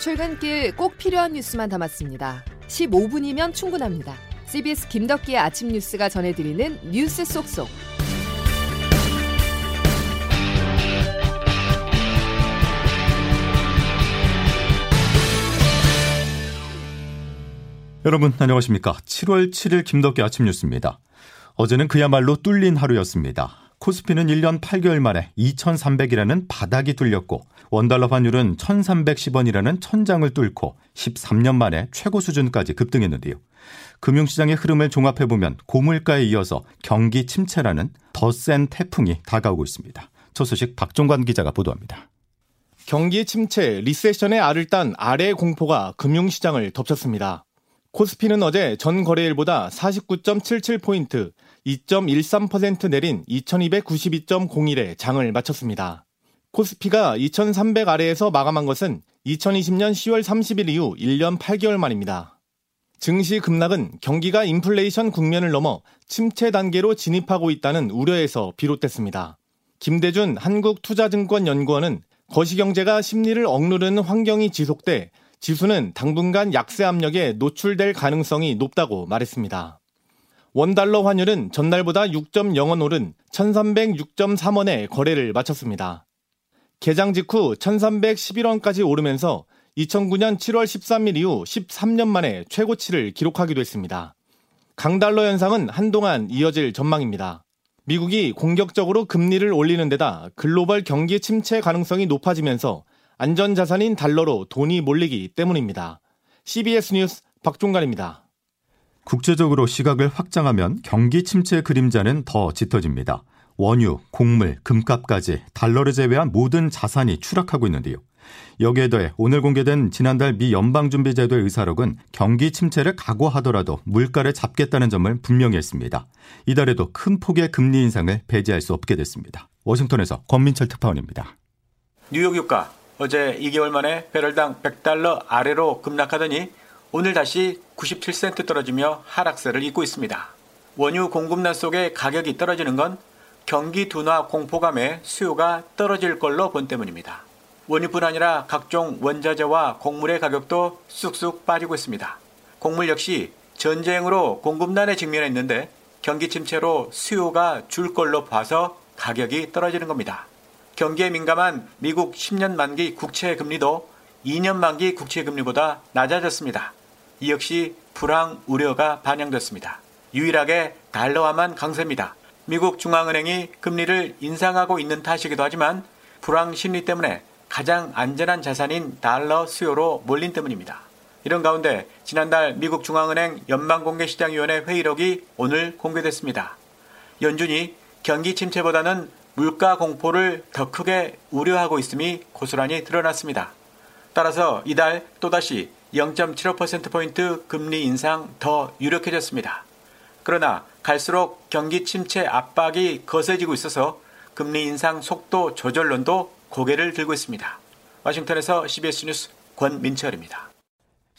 출근길 꼭 필요한 뉴스만 담았습니다. 15분이면 충분합니다. CBS 김덕기의 아침 뉴스가 전해드리는 뉴스 속속. 여러분 안녕하십니까? 7월 7일 김덕기 아침 뉴스입니다. 어제는 그야말로 뚫린 하루였습니다. 코스피는 1년 8개월 만에 2,300이라는 바닥이 뚫렸고 원달러 환율은 1,310원이라는 천장을 뚫고 13년 만에 최고 수준까지 급등했는데요. 금융시장의 흐름을 종합해보면 고물가에 이어서 경기 침체라는 더 센 태풍이 다가오고 있습니다. 첫 소식 박종관 기자가 보도합니다. 경기 침체, 리세션의 알을 딴 아래 공포가 금융시장을 덮쳤습니다. 코스피는 어제 전 거래일보다 49.77포인트, 2.13% 내린 2292.01에 장을 마쳤습니다. 코스피가 2300 아래에서 마감한 것은 2020년 10월 30일 이후 1년 8개월 만입니다. 증시 급락은 경기가 인플레이션 국면을 넘어 침체 단계로 진입하고 있다는 우려에서 비롯됐습니다. 김대준 한국투자증권연구원은 거시경제가 심리를 억누르는 환경이 지속돼 지수는 당분간 약세 압력에 노출될 가능성이 높다고 말했습니다. 원달러 환율은 전날보다 6.0원 오른 1306.3원에 거래를 마쳤습니다. 개장 직후 1311원까지 오르면서 2009년 7월 13일 이후 13년 만에 최고치를 기록하기도 했습니다. 강달러 현상은 한동안 이어질 전망입니다. 미국이 공격적으로 금리를 올리는 데다 글로벌 경기 침체 가능성이 높아지면서 안전자산인 달러로 돈이 몰리기 때문입니다. CBS 뉴스 박종관입니다. 국제적으로 시각을 확장하면 경기 침체 그림자는 더 짙어집니다. 원유, 곡물, 금값까지 달러를 제외한 모든 자산이 추락하고 있는데요. 여기에 더해 오늘 공개된 지난달 미 연방준비제도의 의사록은 경기 침체를 각오하더라도 물가를 잡겠다는 점을 분명히 했습니다. 이달에도 큰 폭의 금리 인상을 배제할 수 없게 됐습니다. 워싱턴에서 권민철 특파원입니다. 뉴욕 유가 어제 2개월 만에 배럴당 100달러 아래로 급락하더니 오늘 다시 97센트 떨어지며 하락세를 잇고 있습니다. 원유 공급난 속에 가격이 떨어지는 건 경기 둔화 공포감에 수요가 떨어질 걸로 본 때문입니다. 원유뿐 아니라 각종 원자재와 곡물의 가격도 쑥쑥 빠지고 있습니다. 곡물 역시 전쟁으로 공급난에 직면했는데 경기 침체로 수요가 줄 걸로 봐서 가격이 떨어지는 겁니다. 경기에 민감한 미국 10년 만기 국채 금리도 2년 만기 국채 금리보다 낮아졌습니다. 이 역시 불황 우려가 반영됐습니다. 유일하게 달러화만 강세입니다. 미국 중앙은행이 금리를 인상하고 있는 탓이기도 하지만 불황 심리 때문에 가장 안전한 자산인 달러 수요로 몰린 때문입니다. 이런 가운데 지난달 미국 중앙은행 연방공개시장위원회 회의록이 오늘 공개됐습니다. 연준이 경기 침체보다는 물가 공포를 더 크게 우려하고 있음이 고스란히 드러났습니다. 따라서 이달 또다시 0.75%포인트 금리 인상 더 유력해졌습니다. 그러나 갈수록 경기 침체 압박이 거세지고 있어서 금리 인상 속도 조절론도 고개를 들고 있습니다. 와싱턴에서 CBS 뉴스 권민철입니다.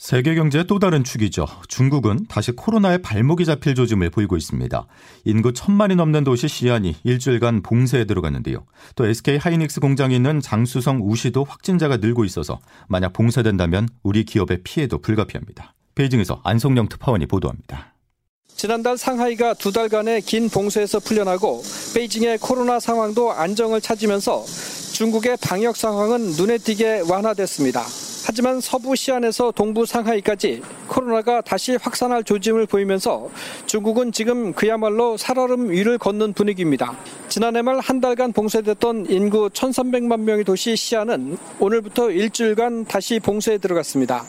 세계 경제의 또 다른 축이죠. 중국은 다시 코로나의 발목이 잡힐 조짐을 보이고 있습니다. 인구 천만이 넘는 도시 시안이 일주일간 봉쇄에 들어갔는데요. 또 SK 하이닉스 공장이 있는 장수성 우시도 확진자가 늘고 있어서 만약 봉쇄된다면 우리 기업의 피해도 불가피합니다. 베이징에서 안성영 특파원이 보도합니다. 지난달 상하이가 두 달간의 긴 봉쇄에서 풀려나고 베이징의 코로나 상황도 안정을 찾으면서 중국의 방역 상황은 눈에 띄게 완화됐습니다. 하지만 서부 시안에서 동부 상하이까지 코로나가 다시 확산할 조짐을 보이면서 중국은 지금 그야말로 살얼음 위를 걷는 분위기입니다. 지난해 말 한 달간 봉쇄됐던 인구 1,300만 명의 도시 시안은 오늘부터 일주일간 다시 봉쇄에 들어갔습니다.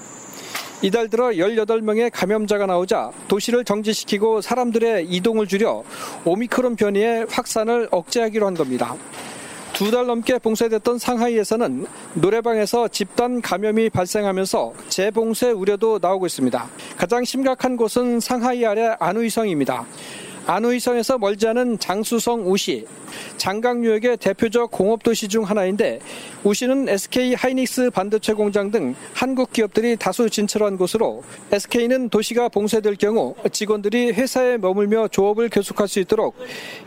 이달 들어 18명의 감염자가 나오자 도시를 정지시키고 사람들의 이동을 줄여 오미크론 변이의 확산을 억제하기로 한 겁니다. 두 달 넘게 봉쇄됐던 상하이에서는 노래방에서 집단 감염이 발생하면서 재봉쇄 우려도 나오고 있습니다. 가장 심각한 곳은 상하이 아래 안우이성입니다. 안우이성에서 멀지 않은 장수성 우시, 장강유역의 대표적 공업도시 중 하나인데 우시는 SK 하이닉스 반도체 공장 등 한국 기업들이 다수 진출한 곳으로 SK는 도시가 봉쇄될 경우 직원들이 회사에 머물며 조업을 계속할 수 있도록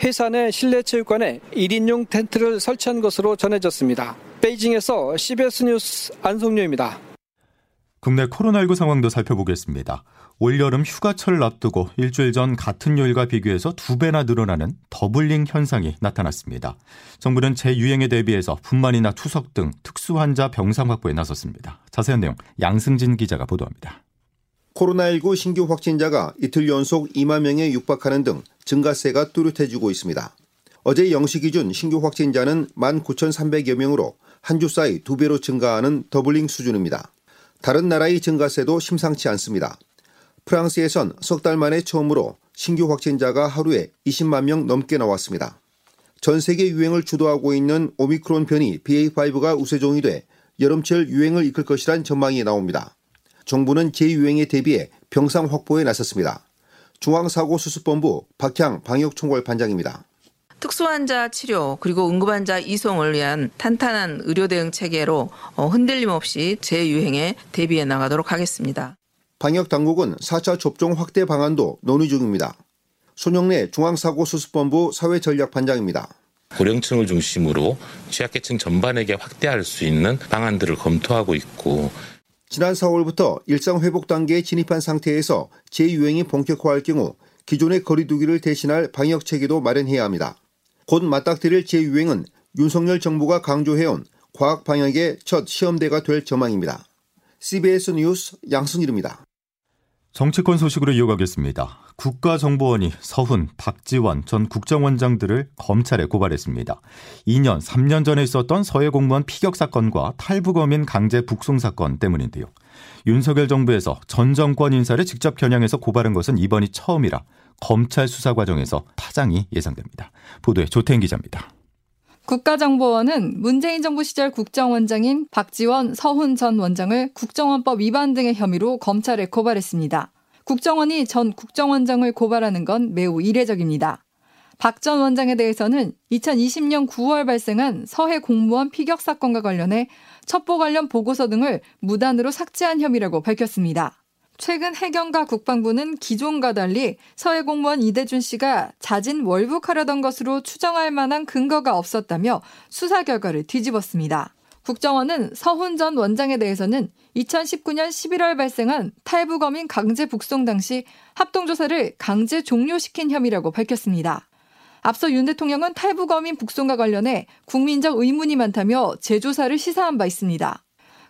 회사 내 실내 체육관에 1인용 텐트를 설치한 것으로 전해졌습니다. 베이징에서 CBS 뉴스 안성료입니다. 국내 코로나19 상황도 살펴보겠습니다. 올여름 휴가철을 앞두고 일주일 전 같은 요일과 비교해서 두 배나 늘어나는 doubling 현상이 나타났습니다. 정부는 재유행에 대비해서 분만이나 투석 등 특수 환자 병상 확보에 나섰습니다. 자세한 내용 양승진 기자가 보도합니다. 코로나19 신규 확진자가 이틀 연속 2만 명에 육박하는 등 증가세가 뚜렷해지고 있습니다. 어제 0시 기준 신규 확진자는 19,300여 명으로 한 주 사이 두 배로 증가하는 doubling 수준입니다. 다른 나라의 증가세도 심상치 않습니다. 프랑스에선 석 달 만에 처음으로 신규 확진자가 하루에 20만 명 넘게 나왔습니다. 전 세계 유행을 주도하고 있는 오미크론 변이 BA5가 우세종이 돼 여름철 유행을 이끌 것이란 전망이 나옵니다. 정부는 재유행에 대비해 병상 확보에 나섰습니다. 중앙사고수습본부 박향 방역총괄 반장입니다. 특수환자 치료 그리고 응급환자 이송을 위한 탄탄한 의료 대응 체계로 어, 흔들림 없이 재유행에 대비해 나가도록 하겠습니다. 방역 당국은 4차 접종 확대 방안도 논의 중입니다. 손영래 중앙사고수습본부 사회전략반장입니다. 고령층을 중심으로 취약계층 전반에게 확대할 수 있는 방안들을 검토하고 있고 지난 4월부터 일상 회복 단계에 진입한 상태에서 재유행이 본격화할 경우 기존의 거리두기를 대신할 방역 체계도 마련해야 합니다. 곧 맞닥뜨릴 재유행은 윤석열 정부가 강조해온 과학 방역의 첫 시험대가 될 전망입니다. CBS 뉴스 양승일입니다. 정치권 소식으로 이어가겠습니다. 국가정보원이 서훈, 박지원 전 국정원장들을 검찰에 고발했습니다. 2년, 3년 전에 있었던 서해 공무원 피격 사건과 탈북어민 강제 북송 사건 때문인데요. 윤석열 정부에서 전 정권 인사를 직접 겨냥해서 고발한 것은 이번이 처음이라 검찰 수사 과정에서 파장이 예상됩니다. 보도에 조태인 기자입니다. 국가정보원은 문재인 정부 시절 국정원장인 박지원, 서훈 전 원장을 국정원법 위반 등의 혐의로 검찰에 고발했습니다. 국정원이 전 국정원장을 고발하는 건 매우 이례적입니다. 박 전 원장에 대해서는 2020년 9월 발생한 서해 공무원 피격 사건과 관련해 첩보 관련 보고서 등을 무단으로 삭제한 혐의라고 밝혔습니다. 최근 해경과 국방부는 기존과 달리 서해 공무원 이대준 씨가 자진 월북하려던 것으로 추정할 만한 근거가 없었다며 수사 결과를 뒤집었습니다. 국정원은 서훈 전 원장에 대해서는 2019년 11월 발생한 탈북어민 강제 북송 당시 합동조사를 강제 종료시킨 혐의라고 밝혔습니다. 앞서 윤 대통령은 탈북어민 북송과 관련해 국민적 의문이 많다며 재조사를 시사한 바 있습니다.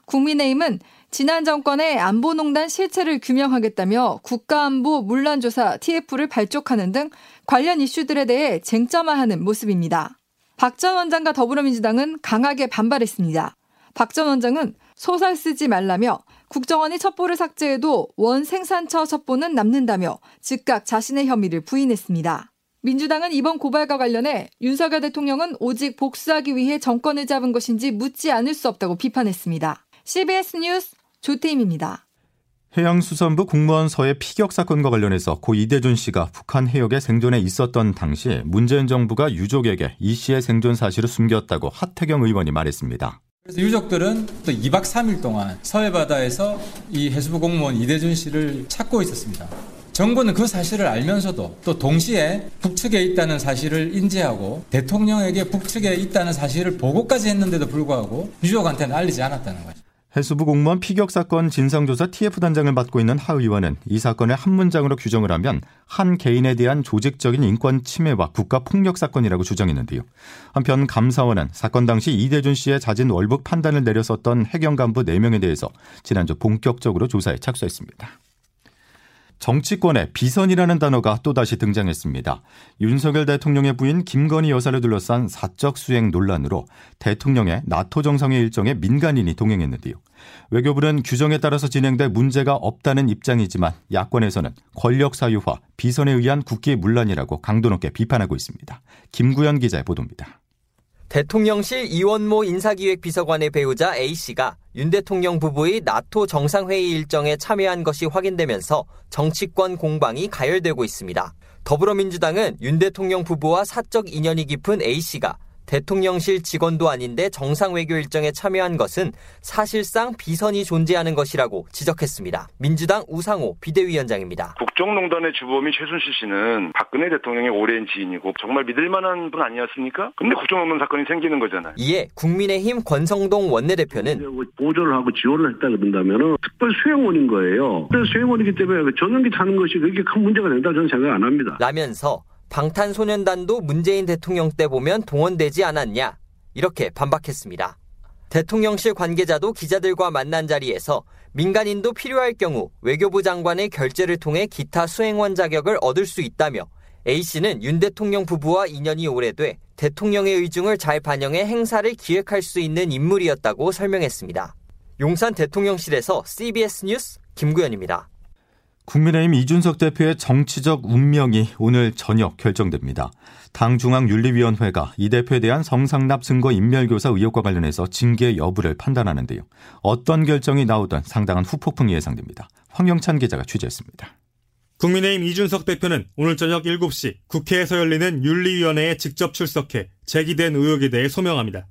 국민의힘은 지난 정권의 안보농단 실체를 규명하겠다며 국가안보 문란조사 TF를 발족하는 등 관련 이슈들에 대해 쟁점화하는 모습입니다. 박 전 원장과 더불어민주당은 강하게 반발했습니다. 박 전 원장은 소설 쓰지 말라며 국정원이 첩보를 삭제해도 원 생산처 첩보는 남는다며 즉각 자신의 혐의를 부인했습니다. 민주당은 이번 고발과 관련해 윤석열 대통령은 오직 복수하기 위해 정권을 잡은 것인지 묻지 않을 수 없다고 비판했습니다. CBS 뉴스 조태임입니다. 해양수산부 공무원 서해 피격 사건과 관련해서 고 이대준 씨가 북한 해역에 생존해 있었던 당시 문재인 정부가 유족에게 이 씨의 생존 사실을 숨겼다고 하태경 의원이 말했습니다. 그래서 유족들은 또 2박 3일 동안 서해 바다에서 이 해수부 공무원 이대준 씨를 찾고 있었습니다. 정부는 그 사실을 알면서도 또 동시에 북측에 있다는 사실을 인지하고 대통령에게 북측에 있다는 사실을 보고까지 했는데도 불구하고 유족한테는 알리지 않았다는 거죠. 해수부 공무원 피격 사건 진상조사 TF 단장을 맡고 있는 하 의원은 이 사건을 한 문장으로 규정을 하면 한 개인에 대한 조직적인 인권 침해와 국가 폭력 사건이라고 주장했는데요. 한편 감사원은 사건 당시 이대준 씨의 자진 월북 판단을 내렸었던 해경 간부 4명에 대해서 지난주 본격적으로 조사에 착수했습니다. 정치권에 비선이라는 단어가 또다시 등장했습니다. 윤석열 대통령의 부인 김건희 여사를 둘러싼 사적 수행 논란으로 대통령의 나토 정상회 일정에 민간인이 동행했는데요. 외교부는 규정에 따라서 진행될 문제가 없다는 입장이지만 야권에서는 권력 사유화, 비선에 의한 국기 문란이라고 강도 높게 비판하고 있습니다. 김구현 기자의 보도입니다. 대통령실 이원모 인사기획비서관의 배우자 A씨가 윤 대통령 부부의 나토 정상회의 일정에 참여한 것이 확인되면서 정치권 공방이 가열되고 있습니다. 더불어민주당은 윤 대통령 부부와 사적 인연이 깊은 A씨가 대통령실 직원도 아닌데 정상 외교 일정에 참여한 것은 사실상 비선이 존재하는 것이라고 지적했습니다. 민주당 우상호 비대위원장입니다. 국정농단의 주범이 최순실 씨는 박근혜 대통령의 오랜 지인이고 정말 믿을 만한 분 아니었습니까? 근데 국정농단 사건이 생기는 거잖아요. 이에 국민의힘 권성동 원내대표는 보조를 하고 지원을 했다 그런다면 특별 수행원인 거예요. 특별 수행원이기 때문에 전용기 타는 것이 그렇게 큰 문제가 된다 저는 생각 안 합니다. 라면서 방탄소년단도 문재인 대통령 때 보면 동원되지 않았냐 이렇게 반박했습니다. 대통령실 관계자도 기자들과 만난 자리에서 민간인도 필요할 경우 외교부 장관의 결재를 통해 기타 수행원 자격을 얻을 수 있다며 A씨는 윤 대통령 부부와 인연이 오래돼 대통령의 의중을 잘 반영해 행사를 기획할 수 있는 인물이었다고 설명했습니다. 용산 대통령실에서 CBS 뉴스 김구현입니다. 국민의힘 이준석 대표의 정치적 운명이 오늘 저녁 결정됩니다. 당 중앙윤리위원회가 이 대표에 대한 성상납 증거 인멸교사 의혹과 관련해서 징계 여부를 판단하는데요. 어떤 결정이 나오든 상당한 후폭풍이 예상됩니다. 황영찬 기자가 취재했습니다. 국민의힘 이준석 대표는 오늘 저녁 7시 국회에서 열리는 윤리위원회에 직접 출석해 제기된 의혹에 대해 소명합니다.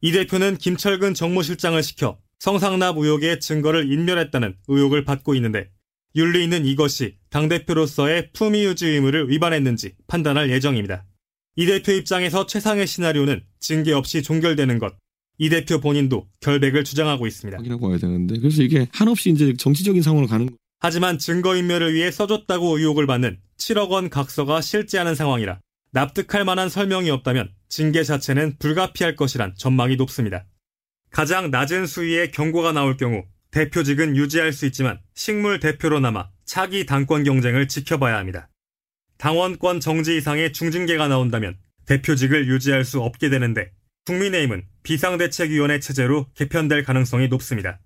이 대표는 김철근 정무실장을 시켜 성상납 의혹의 증거를 인멸했다는 의혹을 받고 있는데 윤리위는 이것이 당대표로서의 품위 유지 의무를 위반했는지 판단할 예정입니다. 이 대표 입장에서 최상의 시나리오는 징계 없이 종결되는 것. 이 대표 본인도 결백을 주장하고 있습니다. 확인하고 와야 되는데 그래서 이게 한없이 이제 정치적인 상황으로 가는 거. 하지만 증거인멸을 위해 써줬다고 의혹을 받는 7억 원 각서가 실제하는 상황이라 납득할 만한 설명이 없다면 징계 자체는 불가피할 것이란 전망이 높습니다. 가장 낮은 수위의 경고가 나올 경우 대표직은 유지할 수 있지만 식물 대표로 남아 차기 당권 경쟁을 지켜봐야 합니다. 당원권 정지 이상의 중징계가 나온다면 대표직을 유지할 수 없게 되는데 국민의힘은 비상대책위원회 체제로 개편될 가능성이 높습니다.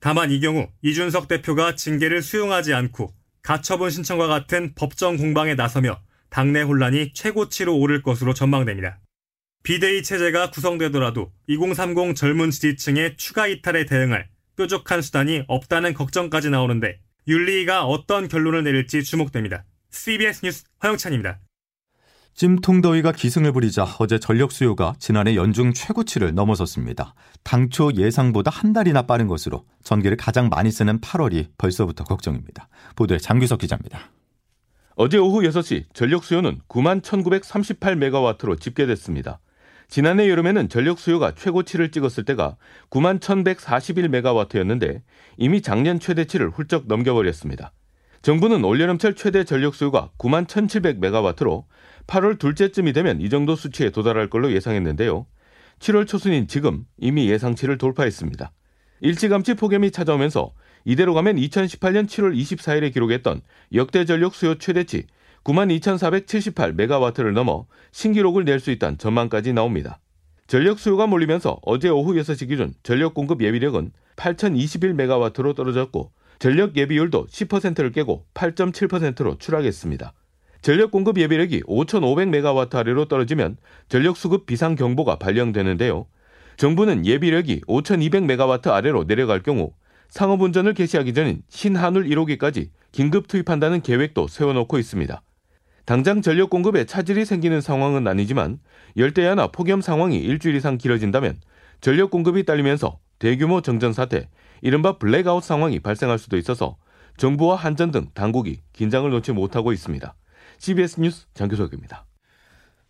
다만 이 경우 이준석 대표가 징계를 수용하지 않고 가처분 신청과 같은 법정 공방에 나서며 당내 혼란이 최고치로 오를 것으로 전망됩니다. 비대위 체제가 구성되더라도 2030 젊은 지지층의 추가 이탈에 대응할 뾰족한 수단이 없다는 걱정까지 나오는데 윤리가 어떤 결론을 내릴지 주목됩니다. CBS 뉴스 허영찬입니다. 찜통더위가 기승을 부리자 어제 전력 수요가 지난해 연중 최고치를 넘어섰습니다. 당초 예상보다 한 달이나 빠른 것으로 전기를 가장 많이 쓰는 8월이 벌써부터 걱정입니다. 보도에 장규석 기자입니다. 어제 오후 6시 전력 수요는 9만 1938메가와트로 집계됐습니다. 지난해 여름에는 전력 수요가 최고치를 찍었을 때가 9만 1141메가와트였는데 이미 작년 최대치를 훌쩍 넘겨버렸습니다. 정부는 올여름철 최대 전력 수요가 9만 1700메가와트로 8월 둘째쯤이 되면 이 정도 수치에 도달할 걸로 예상했는데요. 7월 초순인 지금 이미 예상치를 돌파했습니다. 일찌감치 폭염이 찾아오면서 이대로 가면 2018년 7월 24일에 기록했던 역대 전력 수요 최대치 92,478메가와트를 넘어 신기록을 낼 수 있다는 전망까지 나옵니다. 전력 수요가 몰리면서 어제 오후 6시 기준 전력 공급 예비력은 8,021메가와트로 떨어졌고 전력 예비율도 10%를 깨고 8.7%로 추락했습니다. 전력 공급 예비력이 5,500메가와트 아래로 떨어지면 전력 수급 비상 경보가 발령되는데요. 정부는 예비력이 5,200메가와트 아래로 내려갈 경우 상업 운전을 개시하기 전인 신한울 1호기까지 긴급 투입한다는 계획도 세워놓고 있습니다. 당장 전력 공급에 차질이 생기는 상황은 아니지만 열대야나 폭염 상황이 일주일 이상 길어진다면 전력 공급이 딸리면서 대규모 정전 사태, 이른바 블랙아웃 상황이 발생할 수도 있어서 정부와 한전 등 당국이 긴장을 놓지 못하고 있습니다. CBS 뉴스 장교석입니다.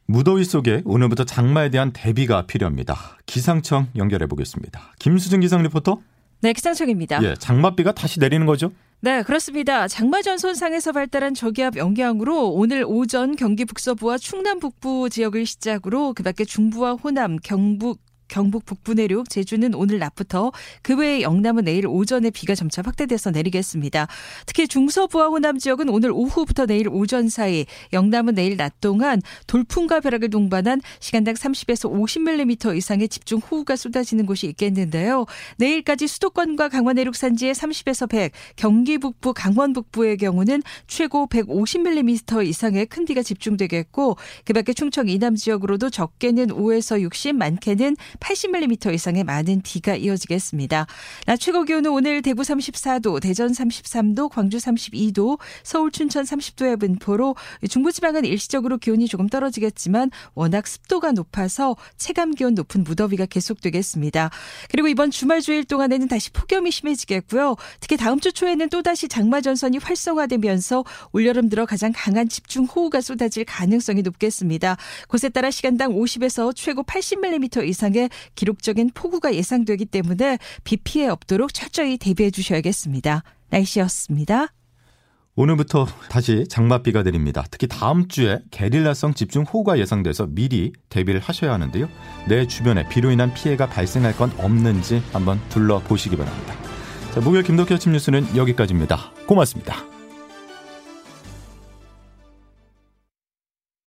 무더위 속에 오늘부터 장마에 대한 대비가 필요합니다. 기상청 연결해 보겠습니다. 김수진 기상 리포터. 네, 기상청입니다. 예, 장맛비가 다시 내리는 거죠? 네, 그렇습니다. 장마전 손상에서 발달한 저기압 영향으로 오늘 오전 경기 북서부와 충남 북부 지역을 시작으로 그밖에 중부와 호남, 경북, 경북 북부 내륙, 제주는 오늘 낮부터 그 외에 영남은 내일 오전에 비가 점차 확대돼서 내리겠습니다. 특히 중서부와 호남 지역은 오늘 오후부터 내일 오전 사이, 영남은 내일 낮 동안 돌풍과 벼락을 동반한 시간당 30에서 50mm 이상의 집중 호우가 쏟아지는 곳이 있겠는데요. 내일까지 수도권과 강원 내륙 산지에 30에서 100, 경기 북부, 강원 북부의 경우는 최고 150mm 이상의 큰 비가 집중되겠고, 그밖에 충청 이남 지역으로도 적게는 5에서 60, 많게는 80mm 이상의 많은 비가 이어지겠습니다. 낮 최고 기온은 오늘 대구 34도, 대전 33도, 광주 32도, 서울 춘천 30도의 분포로 중부지방은 일시적으로 기온이 조금 떨어지겠지만 워낙 습도가 높아서 체감 기온 높은 무더위가 계속되겠습니다. 그리고 이번 주말 주일 동안에는 다시 폭염이 심해지겠고요. 특히 다음 주 초에는 또다시 장마 전선이 활성화되면서 올여름 들어 가장 강한 집중 호우가 쏟아질 가능성이 높겠습니다. 곳에 따라 시간당 50에서 최고 80mm 이상의 기록적인 폭우가 예상되기 때문에 비 피해 없도록 철저히 대비해 주셔야겠습니다. 날씨였습니다. 오늘부터 다시 장맛비가 내립니다. 특히 다음 주에 게릴라성 집중 호우가 예상돼서 미리 대비를 하셔야 하는데요. 내 주변에 비로 인한 피해가 발생할 건 없는지 한번 둘러보시기 바랍니다. 자, 목요일 김덕현 아침 뉴스는 여기까지입니다. 고맙습니다.